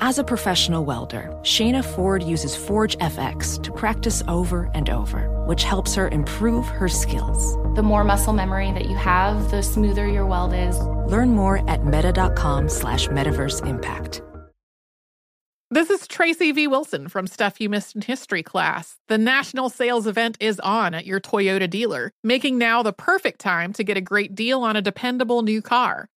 As a professional welder, Shayna Ford uses Forge FX to practice over and over, which helps her improve her skills. The more muscle memory that you have, the smoother your weld is. Learn more at meta.com slash metaverse impact. This is Tracy V. Wilson from Stuff You Missed in History class. The national sales event is on at your Toyota dealer, making now the perfect time to get a great deal on a dependable new car.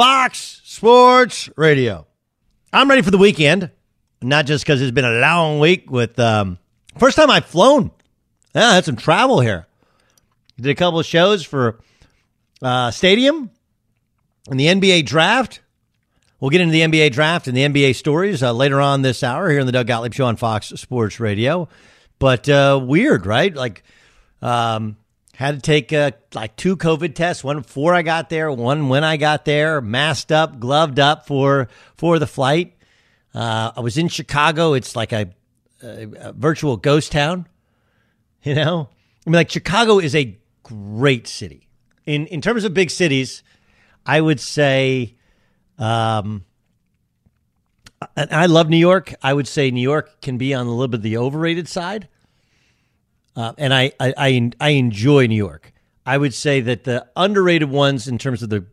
Fox Sports Radio. I'm ready for the weekend, not just because it's been a long week with um, first time I've flown. Yeah, I had some travel here. Did a couple of shows for uh, Stadium and the NBA draft. We'll get into the NBA draft and the NBA stories uh, later on this hour here in the Doug Gottlieb Show on Fox Sports Radio. But uh, weird, right? Like, um, had to take uh, like two COVID tests, one before I got there, one when I got there, masked up, gloved up for for the flight. Uh, I was in Chicago. It's like a, a, a virtual ghost town. You know, I mean, like Chicago is a great city in in terms of big cities. I would say, um, and I love New York. I would say New York can be on a little bit of the overrated side. Uh, and I, I, I I enjoy New York. I would say that the underrated ones in terms of the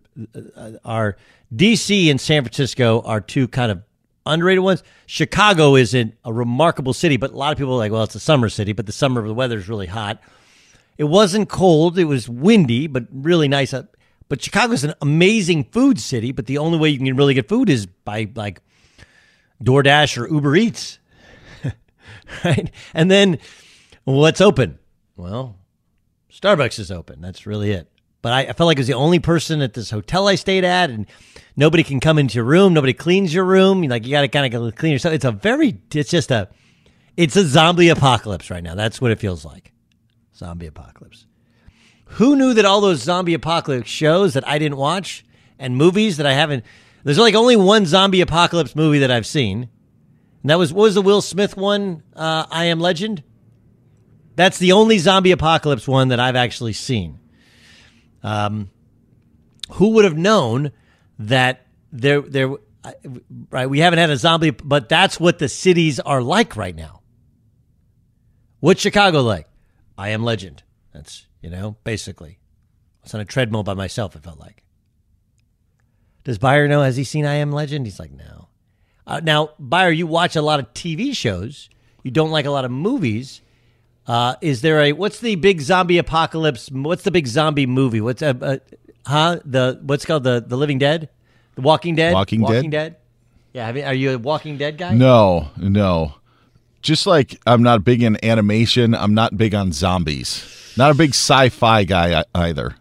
uh, are DC and San Francisco are two kind of underrated ones. Chicago isn't a remarkable city, but a lot of people are like, well, it's a summer city, but the summer of the weather is really hot. It wasn't cold; it was windy, but really nice. But Chicago is an amazing food city. But the only way you can really get food is by like DoorDash or Uber Eats, right? And then What's open? Well, Starbucks is open. That's really it. But I, I felt like I was the only person at this hotel I stayed at, and nobody can come into your room. Nobody cleans your room. Like you got to kind of clean yourself. It's a very, it's just a, it's a zombie apocalypse right now. That's what it feels like. Zombie apocalypse. Who knew that all those zombie apocalypse shows that I didn't watch and movies that I haven't? There's like only one zombie apocalypse movie that I've seen, and that was what was the Will Smith one? Uh, I Am Legend. That's the only zombie apocalypse one that I've actually seen. Um, who would have known that there there right? We haven't had a zombie, but that's what the cities are like right now. What's Chicago like? I am legend. That's you know basically. I was on a treadmill by myself. It felt like. Does Beyer know? Has he seen I Am Legend? He's like, no. Uh, now, Beyer, you watch a lot of TV shows. You don't like a lot of movies. Uh, is there a what's the big zombie apocalypse? What's the big zombie movie? What's a, uh, huh? The what's called the the Living Dead, the Walking Dead, Walking Dead? Walking Dead. Yeah, have you, are you a Walking Dead guy? No, no. Just like I'm not big in animation, I'm not big on zombies. Not a big sci-fi guy either.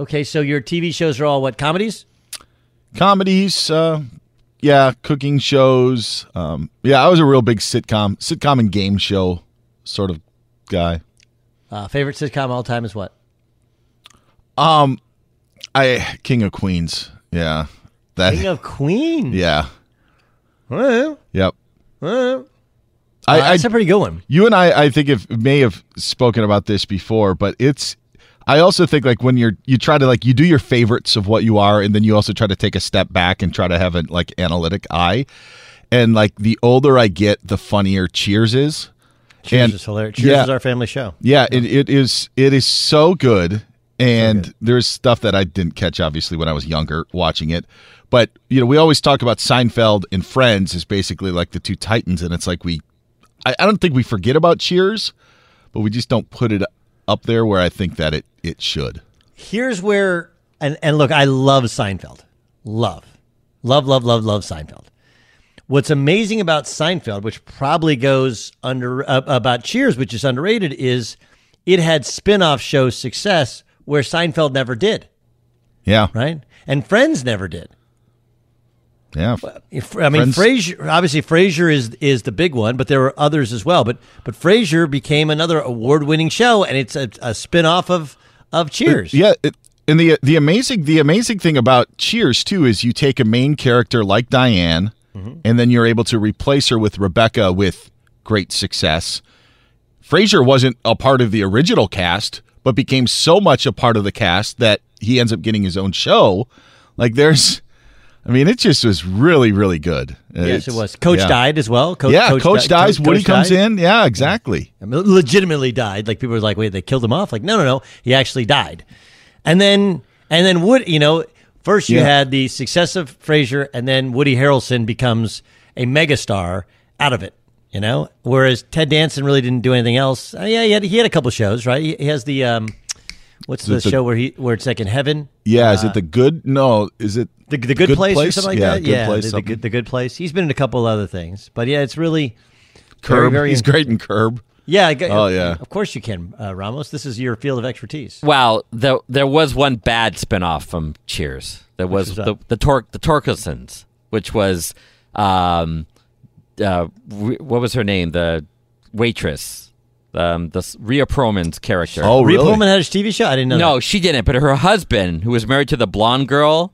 Okay, so your TV shows are all what comedies? Comedies, uh, yeah, cooking shows. Um, yeah, I was a real big sitcom, sitcom and game show sort of guy. Uh, favorite sitcom of all time is what? Um, I King of Queens. Yeah, that. King of Queens. yeah. Well, Yep. well. I, Uh, that's a pretty good one. You and I, I think, have may have spoken about this before, but it's. I also think like when you're you try to like you do your favorites of what you are, and then you also try to take a step back and try to have a like analytic eye. And like the older I get, the funnier Cheers is. Cheers and is hilarious. Cheers yeah, is our family show. yeah, it, it is. It is so good, and there's stuff that I didn't catch obviously when I was younger watching it. But you know, we always talk about Seinfeld and Friends as basically like the two titans, and it's like we, I, I don't think we forget about Cheers, but we just don't put it up there where I think that it it should. Here's where, and, and look, I love Seinfeld. Love. Love, love, love, love Seinfeld. What's amazing about Seinfeld, which probably goes under, uh, about Cheers, which is underrated, is it had spin off show success where Seinfeld never did, Yeah, right? And Friends never did. yeah. If- I mean, Friends- Frasier. Obviously, Frasier is is the big one, but there were others as well. But but Frasier became another award winning show, and it's a, a spin off of of Cheers. Yeah, it, and the the amazing the amazing thing about Cheers too is you take a main character like Diane, and then you're able to replace her with Rebecca with great success. Frasier wasn't a part of the original cast, but became so much a part of the cast that he ends up getting his own show. Like there's, I mean, it just was really really good. Yes, It's- it was. Coach yeah. died as well. Coach, yeah, Coach, di- dies. Coach- Woody Coach comes died. in. Yeah, exactly. I mean, legitimately died. Like people were like, wait, they killed him off. Like, no, no, no, he actually died. And then, and then Wood, you know, first you Yeah. had the success of Frasier, and then Woody Harrelson becomes a megastar out of it. You know, whereas Ted Danson really didn't do anything else. Uh, yeah, he had he had a couple shows, right? He, he has the um, what's the the- show where he where it's like in heaven? Yeah, is it the good? No, is it The, the good, place, or something like yeah, that. Good yeah, place. the, the good the good place. He's been in a couple other things, but yeah, it's really Curb. very, very He's great in Curb. Yeah. I Oh, yeah. Of course you can, uh, Ramos. This is your field of expertise. Well, there there was one bad spinoff from Cheers. There was was the that? the Tor- the Torkelsons, which was um, uh, Re- what was her name? The waitress, um, the Rhea Perlman's character. Oh, Rhea really? Perlman had a TV show. I didn't know. no, that. she didn't. But her husband, who was married to the blonde girl,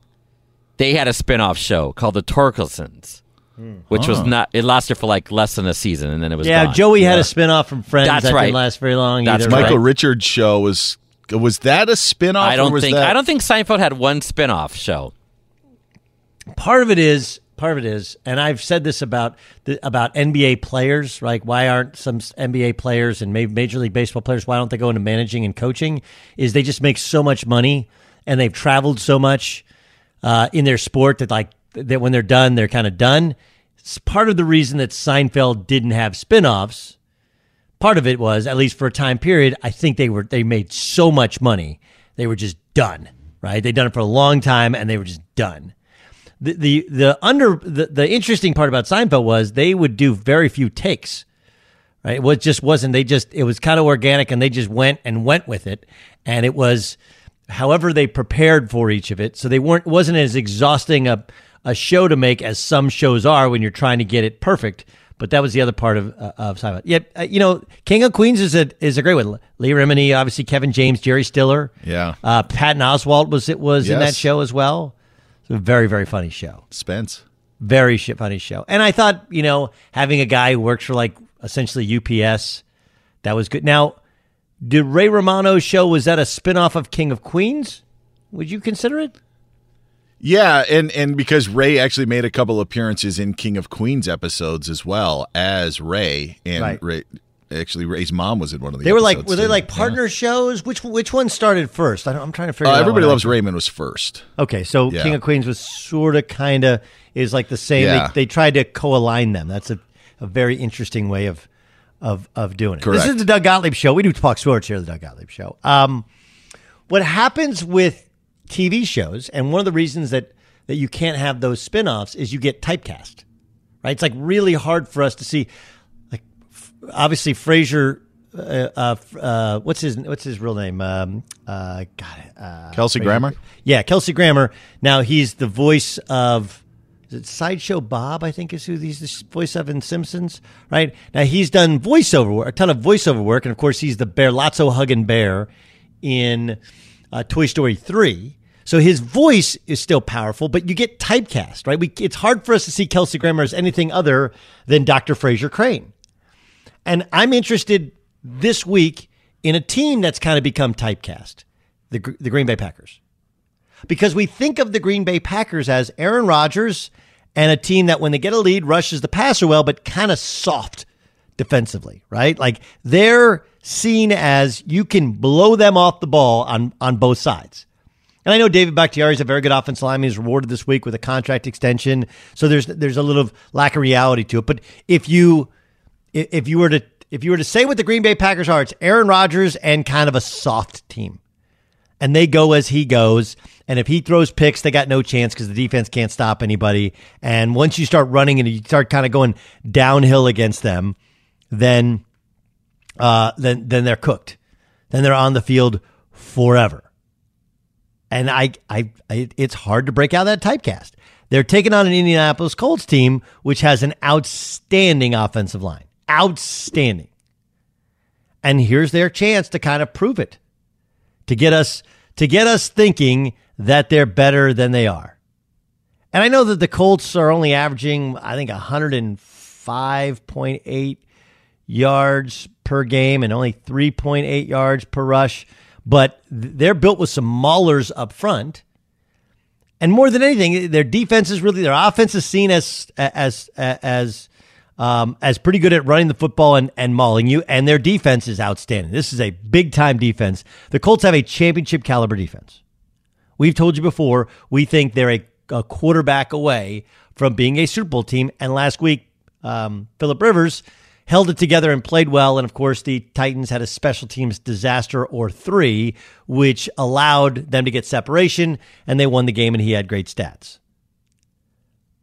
they had a spinoff show called the Torkelsons, which was not. It lasted for like less than a season, and then it was Yeah, gone. Joey had a spinoff from Friends. That's that right. didn't last very long. That's either, right. Michael Richards show was was that a spin off? I don't was think that, I don't think Seinfeld had one spinoff show. Part of it is part of it is, and I've said this about the, about NBA players. Like, why aren't some NBA players and maybe Major League Baseball players? Why don't they go into managing and coaching? Is they just make so much money and they've traveled so much uh, in their sport that like that when they're done, they're kind of done. It's part of the reason that Seinfeld didn't have spinoffs part of it was at least for a time period i think they were they made so much money they were just done right? They'd done it for a long time and they were just done. The the, the under the, the interesting part about seinfeld was they would do very few takes right? It was just wasn't they just it was kind of organic and they just went and went with it. And it was however they prepared for each of it. So they weren't wasn't as exhausting a a show to make as some shows are when you're trying to get it perfect but that was the other part of uh, of Seinfeld. Yeah, uh, you know, King of Queens is a is a great one. Leah Remini, obviously Kevin James, Jerry Stiller, Yeah. uh, Patton Oswalt was it was in that show as well. It's a very very funny show. Spence. Very shit funny show. And I thought, you know, having a guy who works for like essentially UPS, that was good. Now, did Ray Romano's show was that a spinoff of King of Queens? Would you consider it? Yeah, and and because Ray actually made a couple appearances in King of Queens episodes as well as Ray, and Right. Ray actually Ray's mom was in one of the. They were like were they too. like Yeah. partner shows? Which which one started first? I don't, I'm trying to figure. Uh, out Everybody loves Raymond was first. Okay, so Yeah. King of Queens was sort of kind of is like the same. Yeah. They, they tried to co-align them. That's a, a very interesting way of of of doing it. This is the Doug Gottlieb show. We do talk sports here, the Doug Gottlieb show. Um, what happens with TV shows, and one of the reasons that that you can't have those spin-offs is you get typecast. Right? It's like really hard for us to see. Like, f- obviously, Frasier. Uh, uh, uh, what's his What's his real name? Um, uh, God, uh, Kelsey Frasier. Grammer? Yeah, Kelsey Grammer. Now he's the voice of is it Sideshow Bob? I think is who he's the voice of in Simpsons. Right now he's done voiceover work, a ton of voiceover work, and of course he's the bear, Lotso hugging bear in uh, Toy Story three. So his voice is still powerful, but you get typecast, right? We, it's hard for us to see Kelsey Grammer as anything other than Dr. Frasier Crane. And I'm interested this week in a team that's kind of become typecast, the, the Green Bay Packers. Because we think of the Green Bay Packers as Aaron Rodgers and a team that when they get a lead rushes the passer well, but kind of soft defensively, right? Like they're seen as you can blow them off the ball on, on both sides. And I know David Bakhtiari is a very good offensive lineman. He's rewarded this week with a contract extension. So there's there's a little lack of reality to it. But if you if you were to if you were to say what the Green Bay Packers are, it's Aaron Rodgers and kind of a soft team. And they go as he goes. And if he throws picks, they got no chance because the defense can't stop anybody. And once you start running and you start kind of going downhill against them, then uh, then then they're cooked. Then they're on the field forever. And I, I, I, it's hard to break out that typecast. They're taking on an Indianapolis Colts team, which has an outstanding offensive line. Outstanding. And here's their chance to kind of prove it, to get us, to get us thinking that they're better than they are. And I know that the Colts are only averaging, I think, 105.8 yards per game and only 3.8 yards per rush, but they're built with some maulers up front. And more than anything, their defense is really their offense is seen as as as um, as pretty good at running the football and, and mauling you, and their defense is outstanding. This is a big time defense. The Colts have a championship caliber defense. We've told you before, we think they're a, a quarterback away from being a Super Bowl team. And last week, um, Philip Rivers held it together and played well. And of course, the Titans had a special teams disaster or three, which allowed them to get separation, and they won the game, and he had great stats.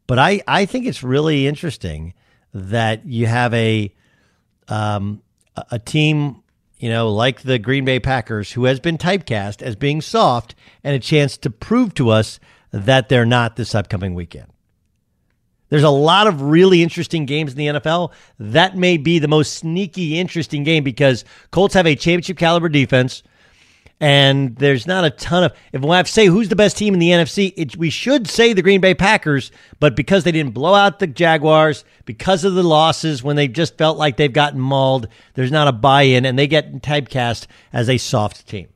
But I, I think it's really interesting that you have a um, a- team, you know, like the Green Bay Packers, who has been typecast as being soft, and a chance to prove to us that they're not this upcoming weekend. There's a lot of really interesting games in the NFL. That may be the most sneaky, interesting game because Colts have a championship caliber defense, and there's not a ton of. If we have to say who's the best team in the NFC, it, we should say the Green Bay Packers, but because they didn't blow out the Jaguars, because of the losses when they just felt like they've gotten mauled, there's not a buy in, and they get typecast as a soft team.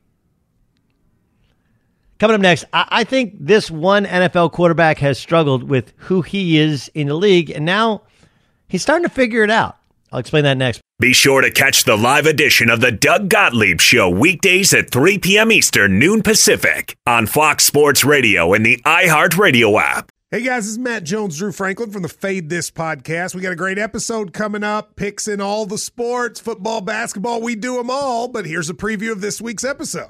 Coming up next, I, I think this one NFL quarterback has struggled with who he is in the league, and now he's starting to figure it out. I'll explain that next. Be sure to catch the live edition of the Doug Gottlieb Show weekdays at 3 p.m. Eastern, noon Pacific on Fox Sports Radio and the iHeartRadio app. Hey guys, this is Matt Jones, Drew Franklin from the Fade This podcast. We got a great episode coming up, picks in all the sports, football, basketball, we do them all. But here's a preview of this week's episode.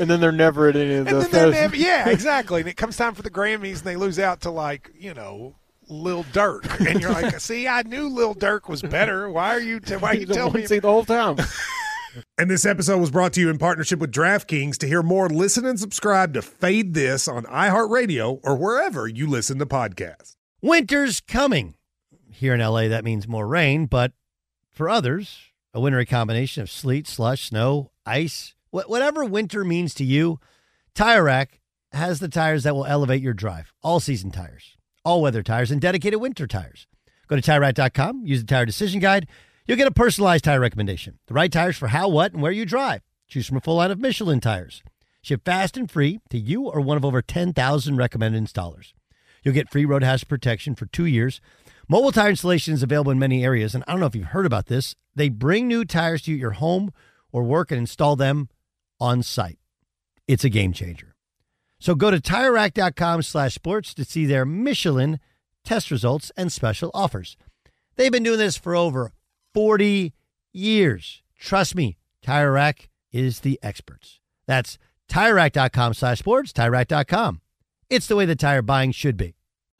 and then they're never at any of And the. then never, yeah, exactly. And it comes time for the Grammys, and they lose out to like you know Lil Durk, and you're like, see, I knew Lil Durk was better. Why are you? T- why are you the telling me? seed the whole time. And this episode was brought to you in partnership with DraftKings. To hear more, listen and subscribe to Fade This on iHeartRadio or wherever you listen to podcasts. Winter's coming. Here in LA, that means more rain, but for others, a wintry combination of sleet, slush, snow, ice, wh- whatever winter means to you, Tire Rack has the tires that will elevate your drive. All season tires, all weather tires, and dedicated winter tires. Go to TireRack.com, use the Tire Decision Guide. You'll get a personalized tire recommendation. The right tires for how, what, and where you drive. Choose from a full line of Michelin tires. Ship fast and free to you or one of over 10,000 recommended installers. You'll get free road hazard protection for two years. Mobile tire installation is available in many areas, and I don't know if you've heard about this. They bring new tires to your home or work and install them on site. It's a game changer. So go to TireRack.com slash sports to see their Michelin test results and special offers. They've been doing this for over 40 years. Trust me, Tire Rack is the experts. That's TireRack.com slash sports, TireRack.com. It's the way the tire buying should be.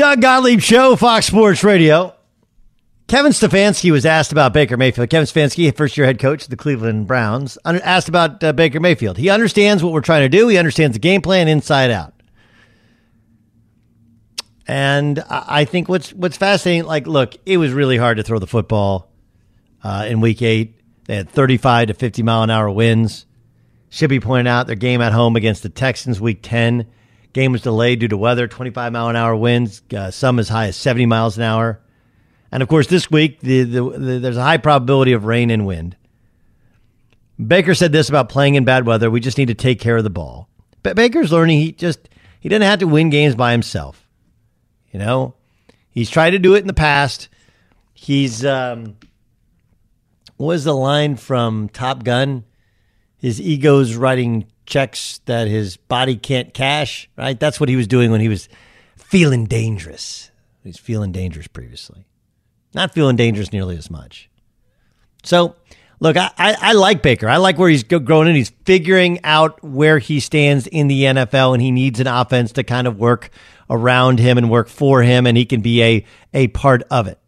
Doug Gottlieb Show, Fox Sports Radio. Kevin Stefanski was asked about Baker Mayfield. Kevin Stefanski, first year head coach of the Cleveland Browns, asked about uh, Baker Mayfield. He understands what we're trying to do, he understands the game plan inside out. And I think what's what's fascinating, like, look, it was really hard to throw the football uh, in Week Eight. They had 35 to 50 mile an hour winds. Should be pointed out their game at home against the Texans, Week 10. Game was delayed due to weather, 25 mile an hour winds, uh, some as high as 70 miles an hour. And of course, this week the, the, the, there's a high probability of rain and wind. Baker said this about playing in bad weather: we just need to take care of the ball. But Baker's learning he just he doesn't have to win games by himself. You know, he's tried to do it in the past. He's um, what was the line from Top Gun? His ego's writing checks that his body can't cash, right? That's what he was doing when he was feeling dangerous. He's feeling dangerous previously. Not feeling dangerous nearly as much. So Look, I, I, I like Baker. I like where he's growing in. He's figuring out where he stands in the NFL, and he needs an offense to kind of work around him and work for him, and he can be a a part of it.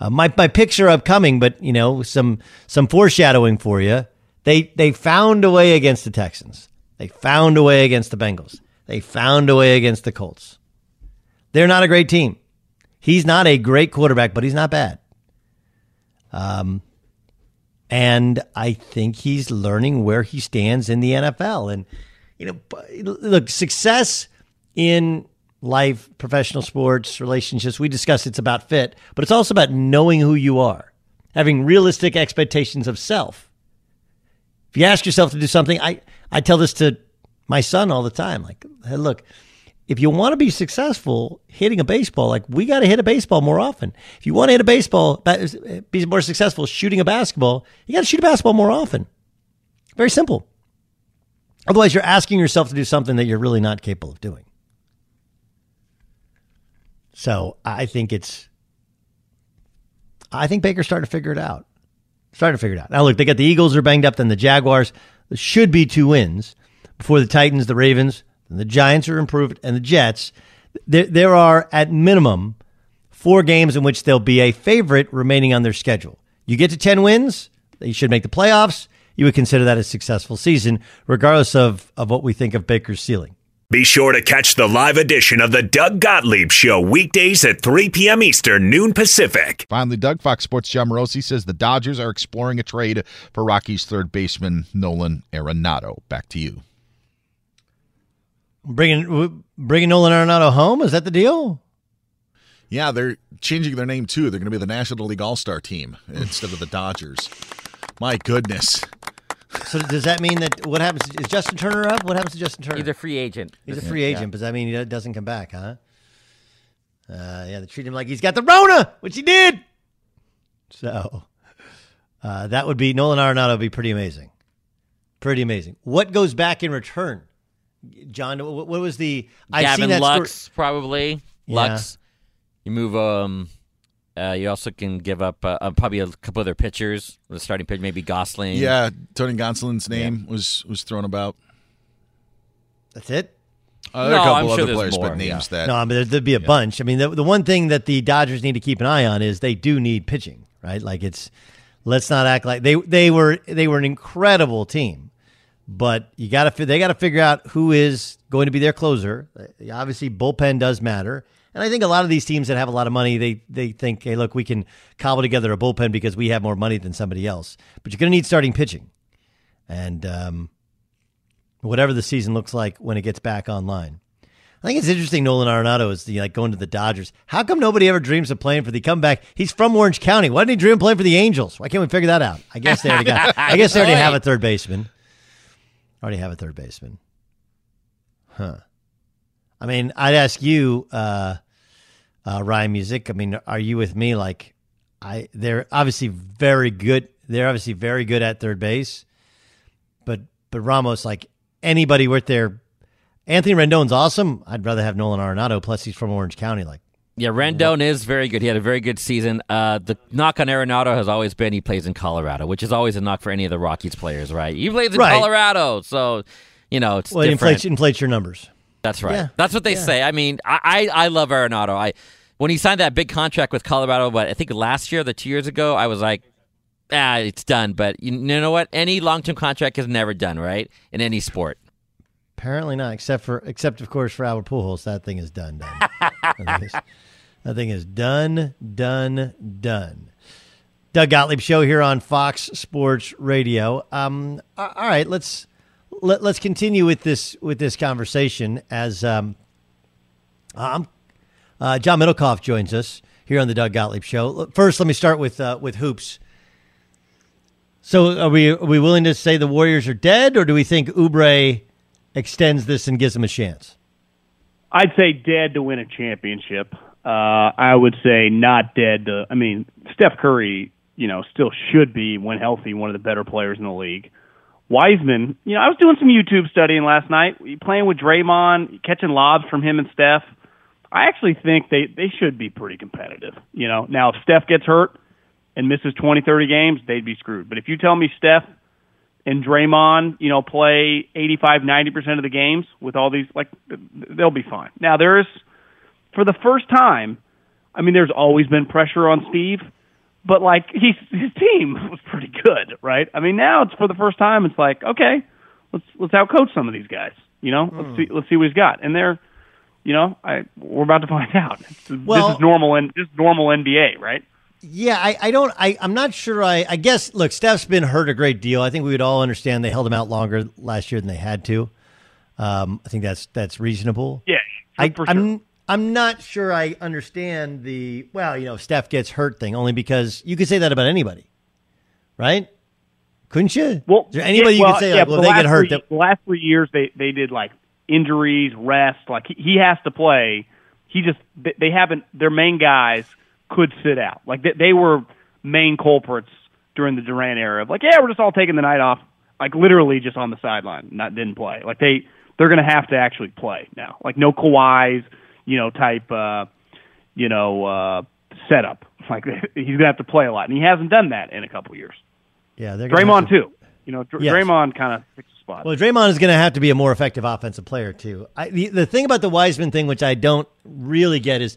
Uh, my my picks are upcoming, but you know some some foreshadowing for you. They they found a way against the Texans. They found a way against the Bengals. They found a way against the Colts. They're not a great team. He's not a great quarterback, but he's not bad. Um, and I think he's learning where he stands in the NFL. And you know, look, success in life, professional sports, relationships. We discussed it's about fit, but it's also about knowing who you are, having realistic expectations of self. If you ask yourself to do something, I I tell this to my son all the time. Like, hey, look, if you want to be successful hitting a baseball, like we got to hit a baseball more often. If you want to hit a baseball, be more successful shooting a basketball, you got to shoot a basketball more often. Very simple. Otherwise, you're asking yourself to do something that you're really not capable of doing. So I think it's, I think Baker's starting to figure it out. Starting to figure it out. Now, look, they got the Eagles are banged up, then the Jaguars. There should be two wins before the Titans, the Ravens, and the Giants are improved, and the Jets. There, there are at minimum four games in which they'll be a favorite remaining on their schedule. You get to 10 wins, you should make the playoffs. You would consider that a successful season, regardless of, of what we think of Baker's ceiling. Be sure to catch the live edition of the Doug Gottlieb Show weekdays at 3 p.m. Eastern, noon Pacific. Finally, Doug Fox Sports Jon Morosi says the Dodgers are exploring a trade for Rockies third baseman Nolan Arenado. Back to you. Bringing bringing Nolan Arenado home is that the deal? Yeah, they're changing their name too. They're going to be the National League All Star Team instead of the Dodgers. My goodness. So does that mean that what happens? Is Justin Turner up? What happens to Justin Turner? He's a free agent. He's a free agent. Yeah. Does that mean he doesn't come back? Huh? Uh, yeah, they treat him like he's got the Rona, which he did. So uh, that would be Nolan Arenado would be pretty amazing. Pretty amazing. What goes back in return? John, what, was the? I've Gavin Lux story. probably. Yeah. Lux. You move. Um. Uh, you also can give up uh, uh, probably a couple other pitchers. The starting pitcher, maybe Gosling. Yeah, Tony Gonsolin's name yeah. was was thrown about. That's it. Uh, no, a couple I'm other players, more, but names yeah. that. No, I mean, there'd be a yeah. bunch. I mean, the, the one thing that the Dodgers need to keep an eye on is they do need pitching, right? Like it's let's not act like they they were they were an incredible team but you got to they got to figure out who is going to be their closer. Obviously, bullpen does matter, and I think a lot of these teams that have a lot of money, they they think, hey, look, we can cobble together a bullpen because we have more money than somebody else. But you're going to need starting pitching, and um, whatever the season looks like when it gets back online. I think it's interesting. Nolan Arenado is the, like going to the Dodgers. How come nobody ever dreams of playing for the comeback? He's from Orange County. Why didn't he dream of playing for the Angels? Why can't we figure that out? I guess they already got. I guess they already have a third baseman. Already have a third baseman. Huh. I mean, I'd ask you, uh, uh, Ryan Music. I mean, are you with me? Like, I they're obviously very good. They're obviously very good at third base, but but Ramos, like anybody with their Anthony Rendon's awesome. I'd rather have Nolan Arenado. Plus, he's from Orange County. Like, yeah, Rendon is very good. He had a very good season. Uh, the knock on Arenado has always been he plays in Colorado, which is always a knock for any of the Rockies players, right? He plays in right. Colorado, so you know it's well, it inflates, inflates your numbers. That's right. Yeah. That's what they yeah. say. I mean, I, I, I love Arenado. I when he signed that big contract with Colorado, but I think last year, the two years ago, I was like, ah, it's done. But you know what? Any long term contract is never done, right? In any sport. Apparently not, except for except of course for Albert Pujols. That thing is done. done. That thing is done, done, done. Doug Gottlieb show here on Fox Sports Radio. Um, all right, let's let, us let us continue with this with this conversation as um, um, uh, John Middlekauff joins us here on the Doug Gottlieb show. First, let me start with uh, with hoops. So, are we are we willing to say the Warriors are dead, or do we think Oubre extends this and gives them a chance? I'd say dead to win a championship. Uh, I would say not dead. To, I mean, Steph Curry, you know, still should be, when healthy, one of the better players in the league. Wiseman, you know, I was doing some YouTube studying last night, playing with Draymond, catching lobs from him and Steph. I actually think they they should be pretty competitive. You know, now if Steph gets hurt, and misses 20, 30 games, they'd be screwed. But if you tell me Steph and Draymond, you know, play 85, 90% of the games with all these, like, they'll be fine. Now, there is, for the first time, I mean, there's always been pressure on Steve, but like he's his team was pretty good, right? I mean, now it's for the first time. It's like, okay, let's let's outcoach some of these guys. You know, let's Hmm. see let's see what he's got, and they're, you know, I we're about to find out. Well- this is normal and this is normal NBA, right? Yeah, I, I don't. I, I'm not sure. I, I guess. Look, Steph's been hurt a great deal. I think we would all understand they held him out longer last year than they had to. Um, I think that's that's reasonable. Yeah, I, I'm I'm not sure I understand the well, you know, Steph gets hurt thing only because you could say that about anybody, right? Couldn't you? Well, anybody yeah, you could say yeah, like, well, the they get hurt. Three, the last three years, they they did like injuries, rest. Like he, he has to play. He just they, they haven't. Their main guys could sit out. Like they, they were main culprits during the Durant era. Of like, yeah, we're just all taking the night off. Like literally just on the sideline, not didn't play. Like they they're going to have to actually play now. Like no Kawhi's, you know, type, uh, you know, uh, setup. Like he's going to have to play a lot, and he hasn't done that in a couple years. yeah, they're Draymond to- too. You know, Dr- Yes. Draymond kind of spot. Well, Draymond is going to have to be a more effective offensive player too. I, the the thing about the Wiseman thing, which I don't really get, is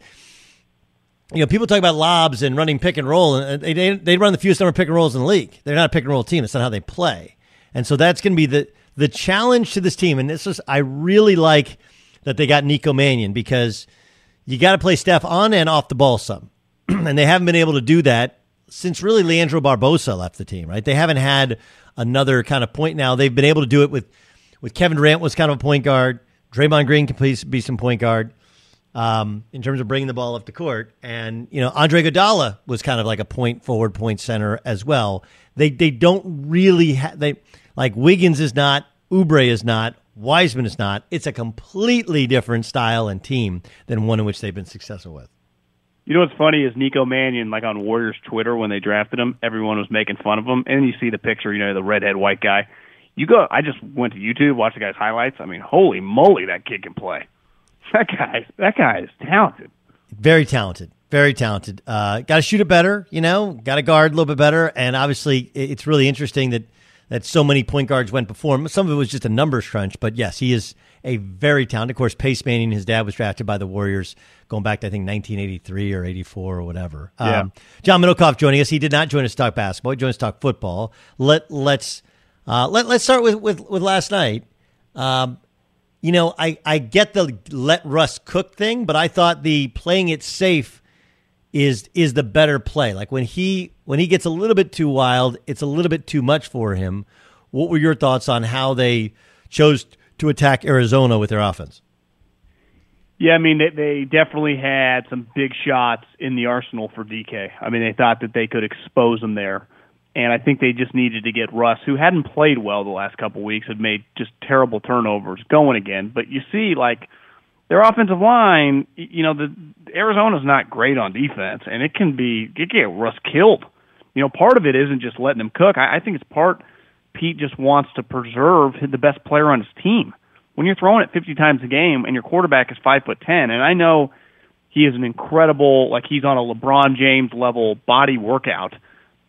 you know people talk about lobs and running pick and roll, and they they, they run the fewest number of pick and rolls in the league. They're not a pick and roll team. That's not how they play, and so that's going to be the the challenge to this team. And this is I really like that they got Nico Mannion because you got to play Steph on and off the ball some, and they haven't been able to do that since really Leandro Barbosa left the team. Right? They haven't had another kind of point now. They've been able to do it with with Kevin Durant was kind of a point guard. Draymond Green can please be some point guard um, in terms of bringing the ball up the court, and you know Andre Iguodala was kind of like a point forward, point center as well. They they don't really ha- they like Wiggins is not, Oubre is not, Wiseman is not. It's a completely different style and team than one in which they've been successful with. You know what's funny is Nico Mannion, like on Warriors Twitter when they drafted him, everyone was making fun of him. And you see the picture, you know, the redhead white guy. You go. I just went to YouTube, watched the guy's highlights. I mean, holy moly, that kid can play. That guy, that guy is talented. Very talented. Very talented. Uh, got to shoot it better, you know. Got to guard a little bit better, and obviously, it's really interesting that that so many point guards went before him. Some of it was just a numbers crunch, but yes, he is a very talented. Of course, Pace Mannion, his dad was drafted by the Warriors going back to I think 1983 or 84 or whatever. Yeah. Um, John Middlekauff joining us. He did not join us to talk basketball. He joined us to talk football. Let let's uh, let let's start with with, with last night. Um, you know, I, I get the let Russ cook thing, but I thought the playing it safe is is the better play. Like when he when he gets a little bit too wild, it's a little bit too much for him. What were your thoughts on how they chose to attack Arizona with their offense? Yeah, I mean they, they definitely had some big shots in the arsenal for DK. I mean they thought that they could expose him there, and I think they just needed to get Russ, who hadn't played well the last couple weeks, had made just terrible turnovers, going again. But you see, like their offensive line, you know, the Arizona's not great on defense, and it can be it can get Russ killed. You know, part of it isn't just letting them cook. I, I think it's part Pete just wants to preserve the best player on his team. When you're throwing it 50 times a game and your quarterback is five foot ten, and I know he is an incredible, like he's on a LeBron James level body workout,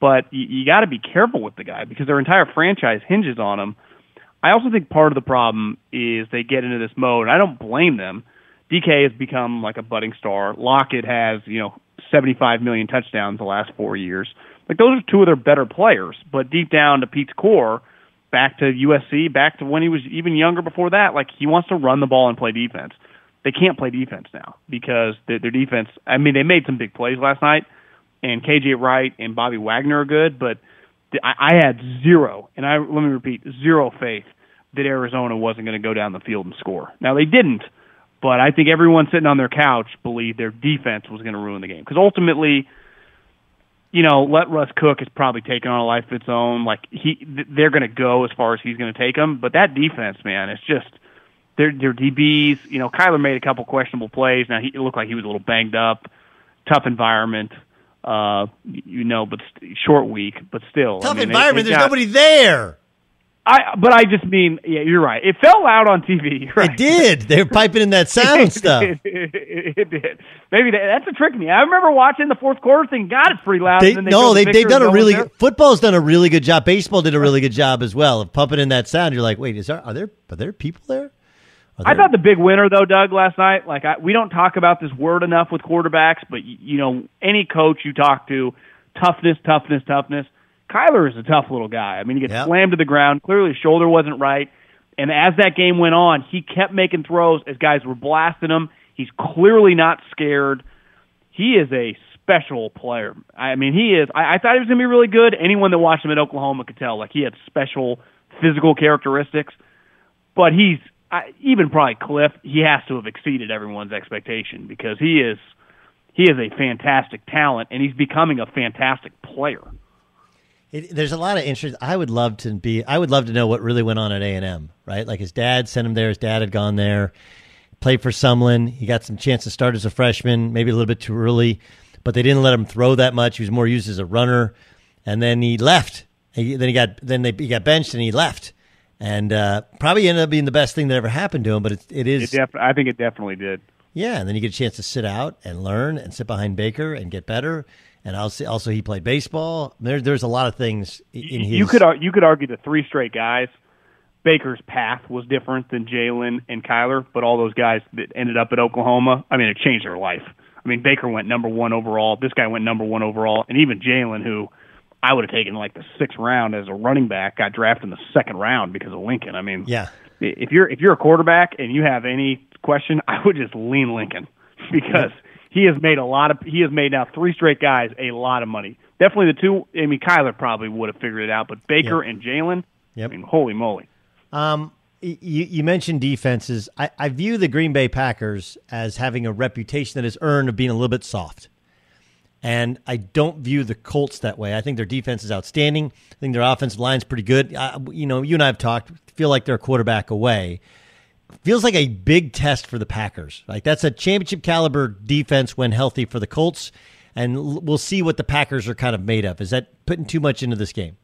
but you, you got to be careful with the guy because their entire franchise hinges on him. I also think part of the problem is they get into this mode, and I don't blame them. DK has become like a budding star. Lockett has, you know, 75 million touchdowns the last four years. Like those are two of their better players, but deep down to Pete's core, back to USC, back to when he was even younger before that, like he wants to run the ball and play defense. They can't play defense now because their, their defense. I mean, they made some big plays last night, and KJ Wright and Bobby Wagner are good, but I, I had zero, and I let me repeat, zero faith that Arizona wasn't going to go down the field and score. Now they didn't, but I think everyone sitting on their couch believed their defense was going to ruin the game because ultimately, you know, let Russ cook is probably taking on a life of its own. Like he, they're going to go as far as he's going to take them, but that defense, man, it's just they're they're DBs. You know, Kyler made a couple questionable plays. Now he it looked like he was a little banged up. Tough environment, uh, you know, but st- short week, but still Tough I mean, environment. they've There's got- nobody there. I, but I just mean, yeah, you're right. It fell out on TV. Right? It did. They were piping in that sound stuff. it, it, it did. Maybe that, that's a trick me. I remember watching the fourth quarter thing. God, it's pretty loud. They, they no, they, they've done a really there. football's done a really good job. Baseball did a really good job as well of pumping in that sound. You're like, wait, is there are there are there people there? Are I thought the big winner though, Doug, last night. Like I, we don't talk about this word enough with quarterbacks, but y- you know, any coach you talk to, toughness, toughness, toughness. Kyler is a tough little guy. I mean, he gets Yep. slammed to the ground. Clearly, his shoulder wasn't right. And as that game went on, he kept making throws as guys were blasting him. He's clearly not scared. He is a special player. I mean, he is. I, I thought he was going to be really good. Anyone that watched him at Oklahoma could tell. Like he had special physical characteristics. But he's I, even probably Kliff. He has to have exceeded everyone's expectation because he is he is a fantastic talent and he's becoming a fantastic player. It, there's a lot of interest. I would love to be. I would love to know what really went on at A and M. Right, like his dad sent him there. His dad had gone there, played for Sumlin. He got some chance to start as a freshman, maybe a little bit too early, but they didn't let him throw that much. He was more used as a runner, and then he left. He, then he got then they he got benched and he left, and uh, probably ended up being the best thing that ever happened to him. But it, it is It def- I think it definitely did. yeah, and then you get a chance to sit out and learn and sit behind Baker and get better. And also, also he played baseball. There, there's a lot of things in his. You could you could argue the three straight guys. Baker's path was different than Jalen and Kyler, but all those guys that ended up at Oklahoma, I mean, it changed their life. I mean, Baker went number one overall. This guy went number one overall, and even Jalen, who I would have taken like the sixth round as a running back, got drafted in the second round because of Lincoln. I mean, yeah, if you're if you're a quarterback and you have any question, I would just lean Lincoln because he has made a lot of he has made now three straight guys a lot of money. Definitely the two. I mean, Kyler probably would have figured it out, but Baker and Jalen. Yep. I mean, holy moly! Um, you, you mentioned defenses. I, I view the Green Bay Packers as having a reputation that is earned of being a little bit soft. And I don't view the Colts that way. I think their defense is outstanding. I think their offensive line's pretty good. I, you know, you and I have talked. Feel like they're a quarterback away. Feels like a big test for the Packers. Like that's a championship caliber defense when healthy for the Colts, and we'll see what the Packers are kind of made of. Is that putting too much into this game?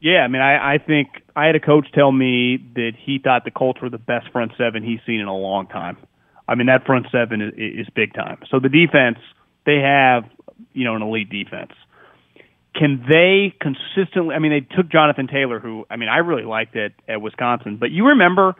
Yeah, I mean, I, I think I had a coach tell me that he thought the Colts were the best front seven he's seen in a long time. I mean, that front seven is, is big time. So the defense, they have, you know, an elite defense. Can they consistently? I mean, they took Jonathan Taylor, who I mean, I really liked it at Wisconsin. But you remember,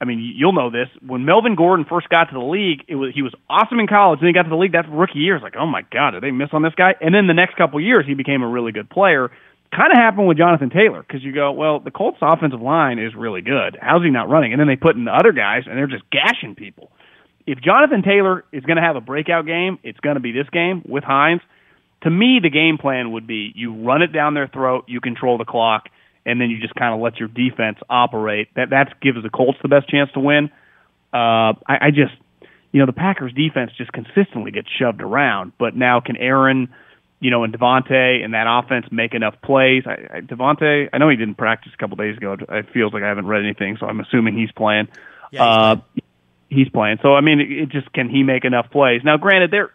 I mean, you'll know this when Melvin Gordon first got to the league. It was he was awesome in college. Then he got to the league that rookie year. It's like, oh my god, did they miss on this guy? And then the next couple years, he became a really good player. Kind of happened with Jonathan Taylor because you go, well, the Colts' offensive line is really good. How's he not running? And then they put in the other guys, and they're just gashing people. If Jonathan Taylor is going to have a breakout game, it's going to be this game with Hines. To me, the game plan would be you run it down their throat, you control the clock, and then you just kind of let your defense operate. That that gives the Colts the best chance to win. Uh, I, I just, you know, the Packers defense just consistently gets shoved around. But now, can Aaron, you know, and Davante and that offense make enough plays? I, I, Davante, I know he didn't practice a couple days ago. It feels like I haven't read anything, so I'm assuming he's playing. Yeah, he's uh, he's playing. So I mean, it, it just can he make enough plays? Now, granted, they're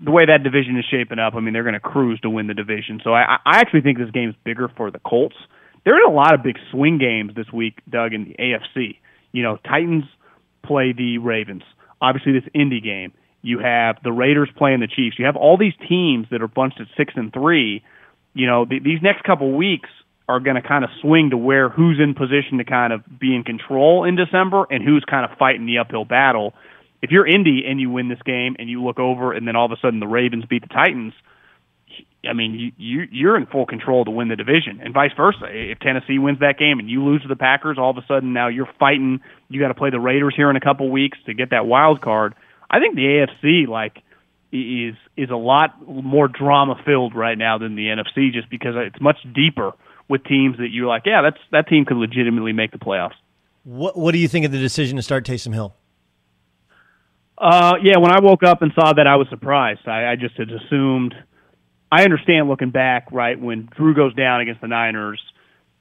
the way that division is shaping up. I mean, they're going to cruise to win the division. So I, I actually think this game's bigger for the Colts. There are a lot of big swing games this week, Doug, in the AFC. You know, Titans play the Ravens. Obviously, this Indy game. You have the Raiders playing the Chiefs. You have all these teams that are bunched at six and three. You know, th- these next couple weeks are going to kind of swing to where who's in position to kind of be in control in December and who's kind of fighting the uphill battle. If you're Indy and you win this game and you look over and then all of a sudden the Ravens beat the Titans, I mean, you, you you're in full control to win the division, and vice versa. If Tennessee wins that game and you lose to the Packers, all of a sudden now you're fighting. You got to play the Raiders here in a couple weeks to get that wild card. I think the AFC like is is a lot more drama filled right now than the NFC, just because it's much deeper with teams that you're like, yeah, that's that team could legitimately make the playoffs. What What do you think of the decision to start Taysom Hill? Uh, yeah, when I woke up and saw that, I was surprised. I, I just had assumed. I understand looking back, right when Drew goes down against the Niners,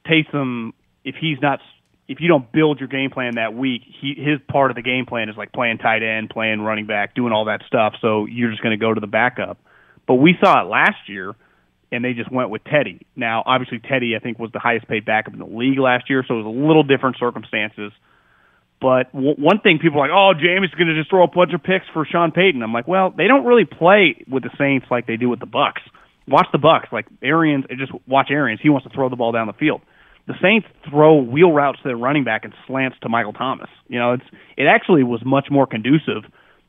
Taysom, if he's not, if you don't build your game plan that week, he his part of the game plan is like playing tight end, playing running back, doing all that stuff. So you're just going to go to the backup. But we saw it last year, and they just went with Teddy. Now, obviously, Teddy I think was the highest paid backup in the league last year, so it was a little different circumstances. But w- one thing people are like, oh, James is going to just throw a bunch of picks for Sean Payton. I'm like, well, they don't really play with the Saints like they do with the Bucs. Watch the Bucs, like Arians. Eh, just watch Arians. He wants to throw the ball down the field. The Saints throw wheel routes to their running back and slants to Michael Thomas. You know, it's it actually was much more conducive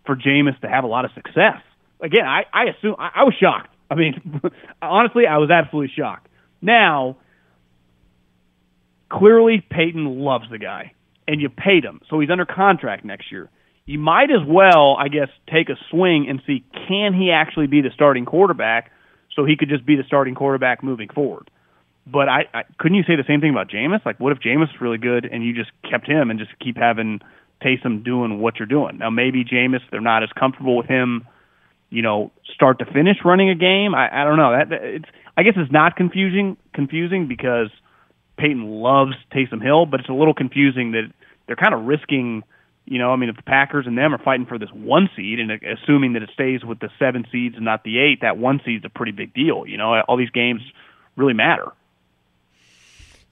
for Jameis to have a lot of success. Again, I I assume I, I was shocked. I mean, honestly, I was absolutely shocked. Now, clearly Payton loves the guy, and you paid him, so he's under contract next year. You might as well, I guess, take a swing and see can he actually be the starting quarterback, so he could just be the starting quarterback moving forward. But I, I couldn't you say the same thing about Jameis? Like, what if Jameis is really good and you just kept him and just keep having Taysom doing what you're doing? Now maybe Jameis, they're not as comfortable with him you know, start to finish running a game. I, I don't know. That it's I guess it's not confusing confusing because Payton loves Taysom Hill, but it's a little confusing that they're kind of risking. You know, I mean, if the Packers and them are fighting for this one seed, and assuming that it stays with the seven seeds and not the eight, that one seed's a pretty big deal. You know, all these games really matter.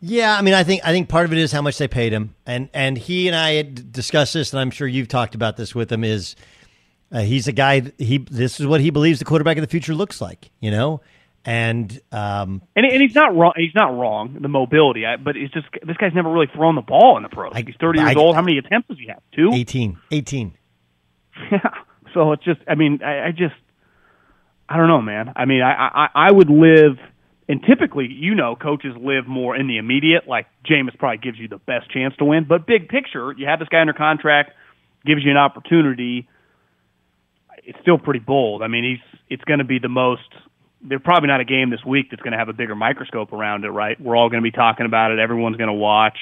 Yeah, I mean, I think I think part of it is how much they paid him, and and he and I had discussed this, and I'm sure you've talked about this with him. Is uh, he's a guy. He this is what he believes the quarterback of the future looks like. You know, and um, and and he's not wrong. He's not wrong. The mobility, I, but it's just this guy's never really thrown the ball in the pros. Like he's thirty years I- old. How many attempts does he have? Two. 18. 18. Yeah. So it's just. I mean, I, I just. I don't know, man. I mean, I, I I would live, and typically, you know, coaches live more in the immediate. Like Jameis probably gives you the best chance to win, but big picture, you have this guy under contract, gives you an opportunity. It's still pretty bold. I mean, he's it's going to be the most. There's probably not a game this week that's going to have a bigger microscope around it, right? We're all going to be talking about it. Everyone's going to watch.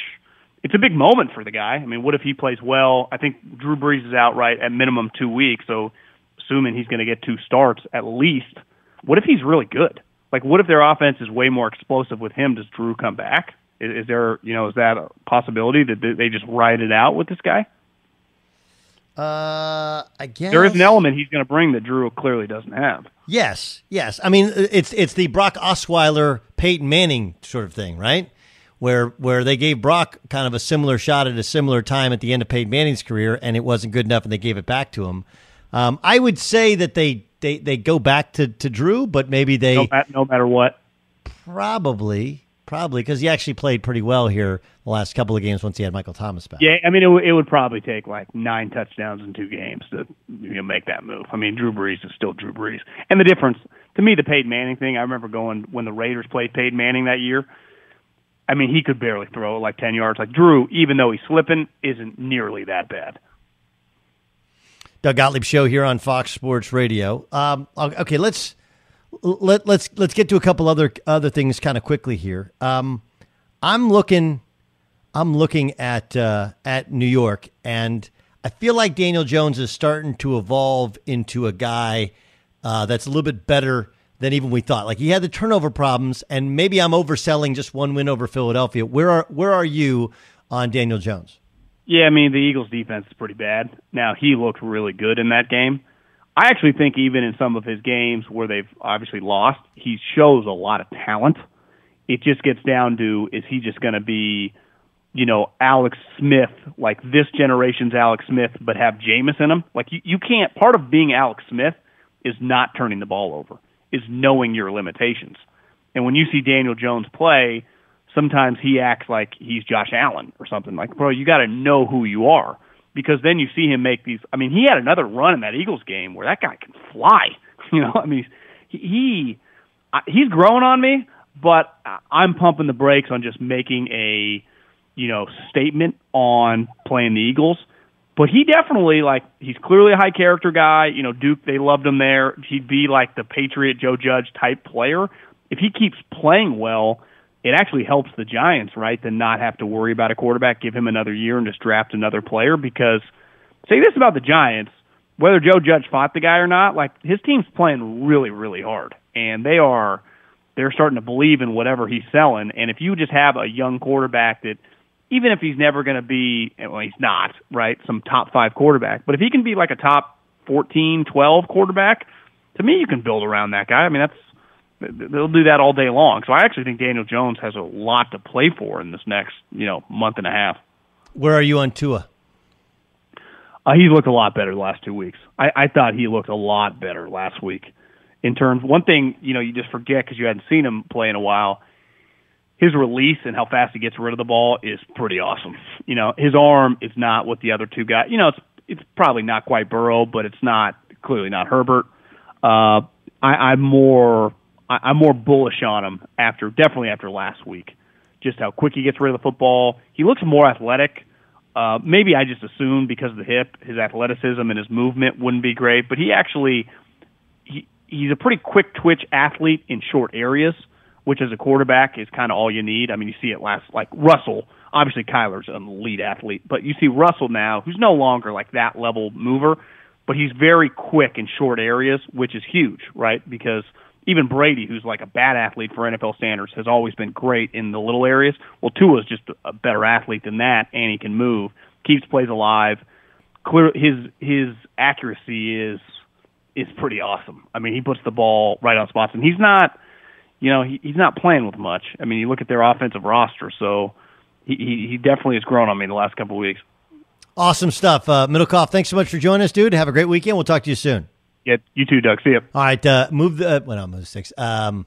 It's a big moment for the guy. I mean, what if he plays well? I think Drew Brees is out right at minimum two weeks, so assuming he's going to get two starts at least. What if he's really good? Like, what if their offense is way more explosive with him? Does Drew come back? Is, is there, you know, is that a possibility that they- they just ride it out with this guy? Uh, I guess There is an element he's going to bring that Drew clearly doesn't have. Yes, yes. I mean, it's it's the Brock Osweiler, Peyton Manning sort of thing, right? Where where they gave Brock kind of a similar shot at a similar time at the end of Peyton Manning's career, and it wasn't good enough, and they gave it back to him. Um, I would say that they, they, they go back to, to Drew, but maybe they No, no matter what. probably probably because he actually played pretty well here the last couple of games once he had Michael Thomas back. Yeah, I mean, it, w- it would probably take like nine touchdowns in two games to you know, make that move. I mean, Drew Brees is still Drew Brees, and the difference to me, the Peyton Manning thing. I remember going when the Raiders played Peyton Manning that year. I mean, he could barely throw like ten yards. Like Drew, even though he's slipping, isn't nearly that bad. Doug Gottlieb show here on Fox Sports Radio. Um, okay, let's let let's let's get to a couple other other things kind of quickly here. Um, I'm looking, I'm looking at uh, at New York, and I feel like Daniel Jones is starting to evolve into a guy uh, that's a little bit better than even we thought. Like he had the turnover problems, and maybe I'm overselling just one win over Philadelphia. Where are where are you on Daniel Jones? Yeah, I mean the Eagles' defense is pretty bad. Now he looked really good in that game. I actually think even in some of his games where they've obviously lost, he shows a lot of talent. It just gets down to is he just going to be, you know, Alex Smith, like this generation's Alex Smith, but have Jameis in him? Like you, you can't. Part of being Alex Smith is not turning the ball over, is knowing your limitations. And when you see Daniel Jones play, sometimes he acts like he's Josh Allen or something. Like, bro, you got to know who you are because then you see him make these. I mean, he had another run in that Eagles game where that guy can fly. You know, I mean, he, he he's growing on me, but I'm pumping the brakes on just making a you know statement on playing the Eagles. But he definitely like he's clearly a high character guy. You know, Duke they loved him there. He'd be like the Patriot Joe Judge type player. If he keeps playing well, it actually helps the Giants, right, to not have to worry about a quarterback, give him another year and just draft another player because say this about the Giants, whether Joe Judge fought the guy or not, like his team's playing really, really hard. And they are they're starting to believe in whatever he's selling. And if you just have a young quarterback that even if he's never going to be, well, he's not, right, some top five quarterback, but if he can be like a top 14, 12 quarterback, to me, you can build around that guy. I mean, that's they'll do that all day long. So I actually think Daniel Jones has a lot to play for in this next you know month and a half. Where are you on Tua? Uh, he looked a lot better the last two weeks. I, I thought he looked a lot better last week. In terms, one thing you know you just forget because you hadn't seen him play in a while. His release and how fast he gets rid of the ball is pretty awesome. You know, his arm is not what the other two guys. You know, it's it's probably not quite Burrow, but it's not clearly not Herbert. Uh, I, I'm more I, I'm more bullish on him after definitely after last week. Just how quick he gets rid of the football. He looks more athletic. Uh, maybe I just assumed because of the hip, his athleticism and his movement wouldn't be great, but he actually he he's a pretty quick twitch athlete in short areas, which as a quarterback is kind of all you need. I mean, you see it last like Russell. Obviously, Kyler's an elite athlete, but you see Russell now, who's no longer like that level mover, but he's very quick in short areas, which is huge, right? Because even Brady, who's like a bad athlete for NFL standards, has always been great in the little areas. Well, Tua's just a better athlete than that, and he can move, keeps plays alive. Clear his his accuracy is is pretty awesome. I mean, he puts the ball right on spots, and he's not, you know, he, he's not playing with much. I mean, you look at their offensive roster, so he he, he definitely has grown on me the last couple of weeks. Awesome stuff. Uh, Middlekauff, thanks so much for joining us, dude. Have a great weekend. We'll talk to you soon. Yeah, you too, Doug. See you. All right, uh, move the uh, well, no, move six. Um,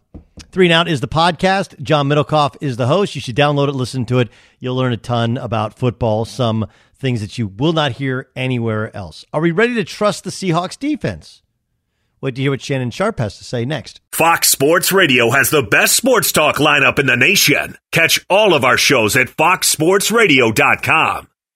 three and out is the podcast. John Middlekauff is the host. You should download it, listen to it. You'll learn a ton about football, some things that you will not hear anywhere else. Are we ready to trust the Seahawks defense? Wait to hear what Shannon Sharpe has to say next. Fox Sports Radio has the best sports talk lineup in the nation. Catch all of our shows at foxsportsradio.com.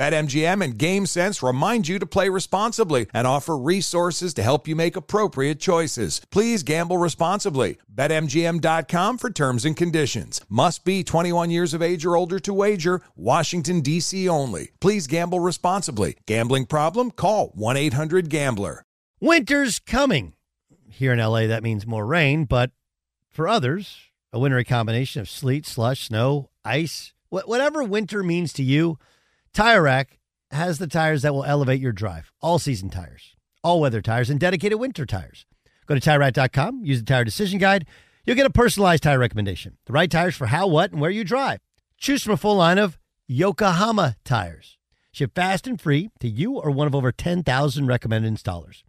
BetMGM and GameSense remind you to play responsibly and offer resources to help you make appropriate choices. Please gamble responsibly. BetMGM.com for terms and conditions. Must be 21 years of age or older to wager. Washington, D.C. only. Please gamble responsibly. Gambling problem? Call 1 800 Gambler. Winter's coming. Here in LA, that means more rain, but for others, a wintry combination of sleet, slush, snow, ice, wh- whatever winter means to you. Tire Rack has the tires that will elevate your drive. All season tires, all weather tires, and dedicated winter tires. Go to TireRack.com, use the Tire Decision Guide. You'll get a personalized tire recommendation. The right tires for how, what, and where you drive. Choose from a full line of Yokohama tires. Ship fast and free to you or one of over 10,000 recommended installers.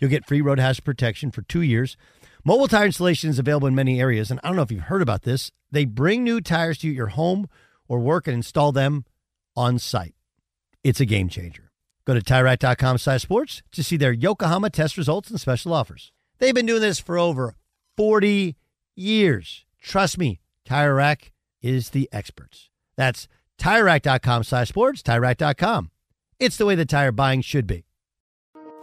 You'll get free road hazard protection for two years. Mobile tire installation is available in many areas, and I don't know if you've heard about this. They bring new tires to your home or work and install them on site. It's a game changer. Go to TireRack.com slash sports to see their Yokohama test results and special offers. They've been doing this for over 40 years. Trust me, Tire Rack is the experts. That's TireRack.com slash sports, TireRack.com. It's the way the tire buying should be.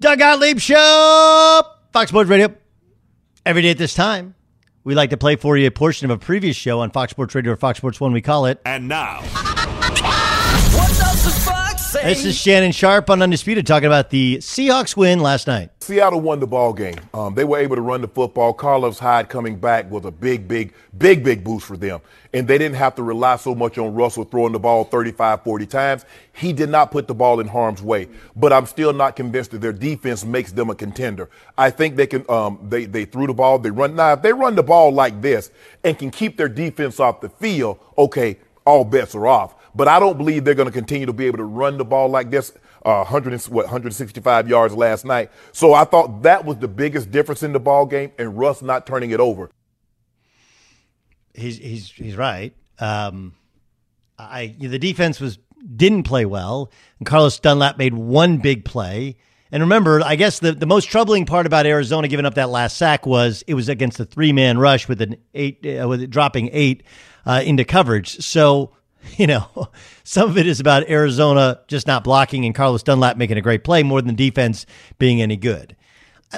Doug Gottlieb Show, Fox Sports Radio. Every day at this time, we like to play for you a portion of a previous show on Fox Sports Radio or Fox Sports One, we call it. And now, This is Shannon Sharpe on Undisputed talking about the Seahawks win last night. Seattle won the ball game. Um, they were able to run the football. Carlos Hyde coming back was a big, big, big, big boost for them. And they didn't have to rely so much on Russell throwing the ball 35, 40 times. He did not put the ball in harm's way. But I'm still not convinced that their defense makes them a contender. I think they can. Um, they they threw the ball. They run now. If they run the ball like this and can keep their defense off the field, okay, all bets are off. But I don't believe they're going to continue to be able to run the ball like this. Uh, 100 and, what 165 yards last night. So I thought that was the biggest difference in the ball game, and Russ not turning it over. He's he's he's right. Um, I the defense was didn't play well, and Carlos Dunlap made one big play. And remember, I guess the, the most troubling part about Arizona giving up that last sack was it was against a three man rush with an eight uh, with it dropping eight uh, into coverage. So you know, some of it is about Arizona just not blocking and Carlos Dunlap making a great play more than the defense being any good.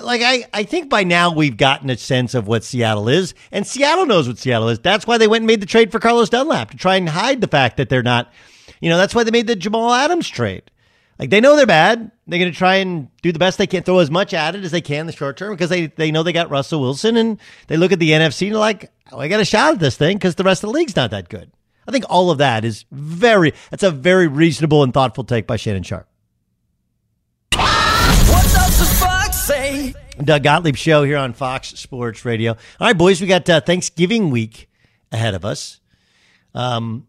Like I, I think by now we've gotten a sense of what Seattle is, and Seattle knows what Seattle is. That's why they went and made the trade for Carlos Dunlap to try and hide the fact that they're not. You know, that's why they made the Jamal Adams trade. Like they know they're bad. They're going to try and do the best they can, throw as much at it as they can in the short term because they they know they got Russell Wilson, and they look at the NFC and they're like, oh, I got a shot at this thing because the rest of the league's not that good. I think all of that is very. That's a very reasonable and thoughtful take by Shannon Sharpe. What does the fox say? Doug Gottlieb show here on Fox Sports Radio. All right, boys, we got uh, Thanksgiving week ahead of us. Um,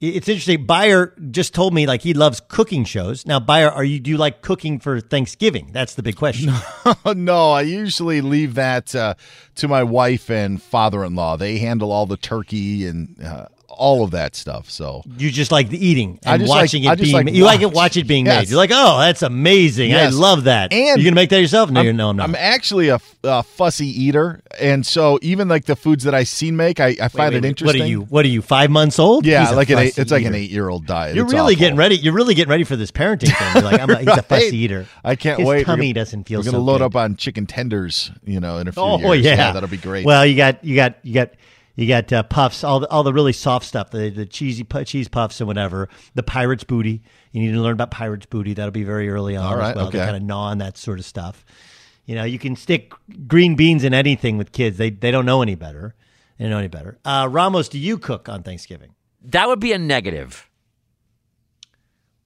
it's interesting. Bayer just told me like he loves cooking shows. Now, Bayer, are you do you like cooking for Thanksgiving? That's the big question. no, I usually leave that uh, to my wife and father-in-law. They handle all the turkey and uh, all of that stuff. So You just like the eating and just like- watching it being. like made. you like it watch. it being Yes. made. You're like, oh, that's amazing. Yes. I love that. And you gonna make that yourself? No, I'm, you're no, I'm not. I'm actually a fussy eater, and so even like the foods that I seen make, I, I find wait, it wait, interesting. what are you? What are you? Five months old? Yeah, He's like an eight, it's like an eight-year-old diet. You're It's really awful. getting ready. You're really getting ready for this parenting thing. You're like, I'm a, he's a fussy eater. I can't His wait. Tummy gonna- doesn't feel We're gonna so load good. up on chicken tenders, you know, in a few Oh years. yeah. that'll be great. Well, you got you got you got you got uh, puffs, all the all the really soft stuff, the the cheesy pu- cheese puffs and whatever. The pirate's booty. You need to learn about pirate's booty. That'll be very early on All right, as well. okay. They kind of gnaw on that sort of stuff. You know, you can stick green beans in anything with kids. They they don't know any better. They don't know any better. Uh, Ramos, do you cook on Thanksgiving? That would be a negative.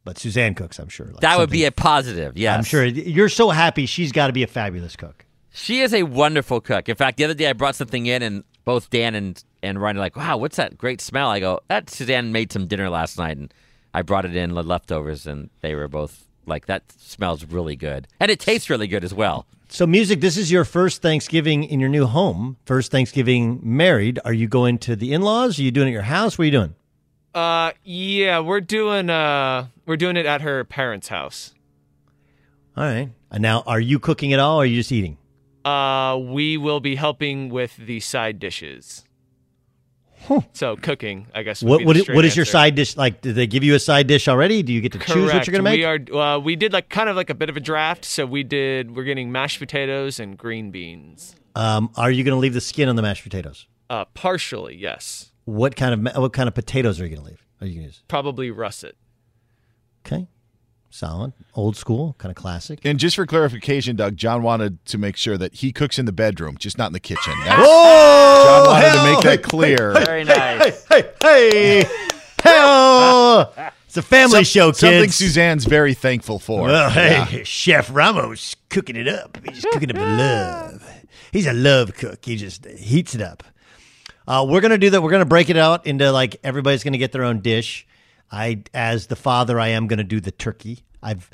But Suzanne cooks, I'm sure. Like that would be a positive. Yeah, I'm sure you're so happy. She's got to be a fabulous cook. She is a wonderful cook. In fact, the other day I brought something in, and both Dan and and Ryan are like, "Wow, what's that great smell?" I go, "That Suzanne made some dinner last night, and I brought it in the leftovers, and they were both like, that smells really good, and it tastes really good as well." So, music. This is your first Thanksgiving in your new home. First Thanksgiving married. Are you going to the in-laws? Are you doing it at your house? What are you doing? Uh, yeah, we're doing uh, we're doing it at her parents' house. All right. And now, are you cooking at all, or are you just eating? Uh, we will be helping with the side dishes. So cooking, I guess. What what, what is your side dish? Like, did they give you a side dish already? Do you get to choose what you're going to make? We are. Uh, we did like kind of like a bit of a draft. So we did. We're getting mashed potatoes and green beans. Um, are you going to leave the skin on the mashed potatoes? Uh, partially, yes. What kind of what kind of potatoes are you going to leave? Are you to use? Probably russet. Okay. Solid, old school, kind of classic. And just for clarification, Doug, John wanted to make sure that he cooks in the bedroom, just not in the kitchen. That's- Oh, John wanted hell, to make that clear. hey, Very hey, nice. Hey, hey, hey, hell! It's a family Some- show, kids. Something Suzanne's very thankful for. Well, hey, Yeah. Chef Ramos cooking it up. He's just cooking up the love. He's a love cook. He just heats it up. Uh, we're gonna do that. We're gonna break it out into like everybody's gonna get their own dish. I, as the father, I am gonna do the turkey. I've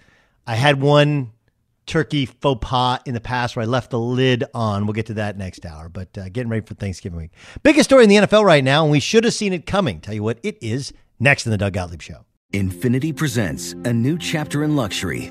I had one turkey faux pas in the past where I left the lid on. We'll get to that next hour. But uh, getting ready for Thanksgiving week. Biggest story in the NFL right now, and we should have seen it coming. Tell you what, it is next in the Doug Gottlieb Show. Infiniti presents a new chapter in luxury,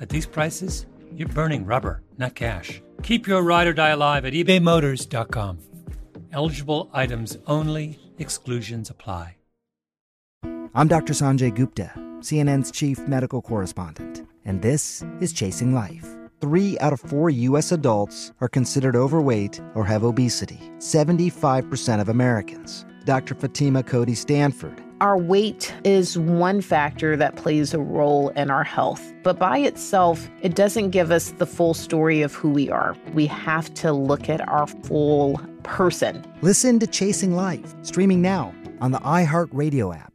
at these prices, you're burning rubber, not cash. Keep your ride or die alive at ebaymotors.com. Eligible items only, exclusions apply. I'm Dr. Sanjay Gupta, CNN's chief medical correspondent, and this is Chasing Life. Three out of four U.S. adults are considered overweight or have obesity, 75% of Americans. Dr. Fatima Cody Stanford. Our weight is one factor that plays a role in our health, but by itself, it doesn't give us the full story of who we are. We have to look at our full person. Listen to Chasing Life, streaming now on the iHeartRadio app.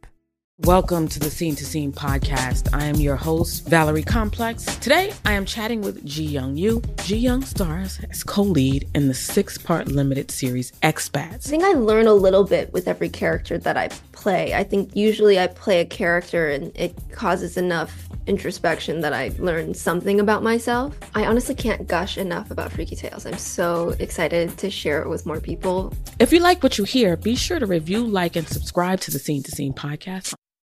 Welcome to the Scene to Scene podcast. I am your host, Valerie Complex. Today, I am chatting with Ji Young Yoo. Ji Young stars as co lead in the six part limited series Expats. I think I learn a little bit with every character that I play. I think usually I play a character and it causes enough introspection that I learn something about myself. I honestly can't gush enough about Freaky Tales. I'm so excited to share it with more people. If you like what you hear, be sure to review, like, and subscribe to the Scene to Scene podcast.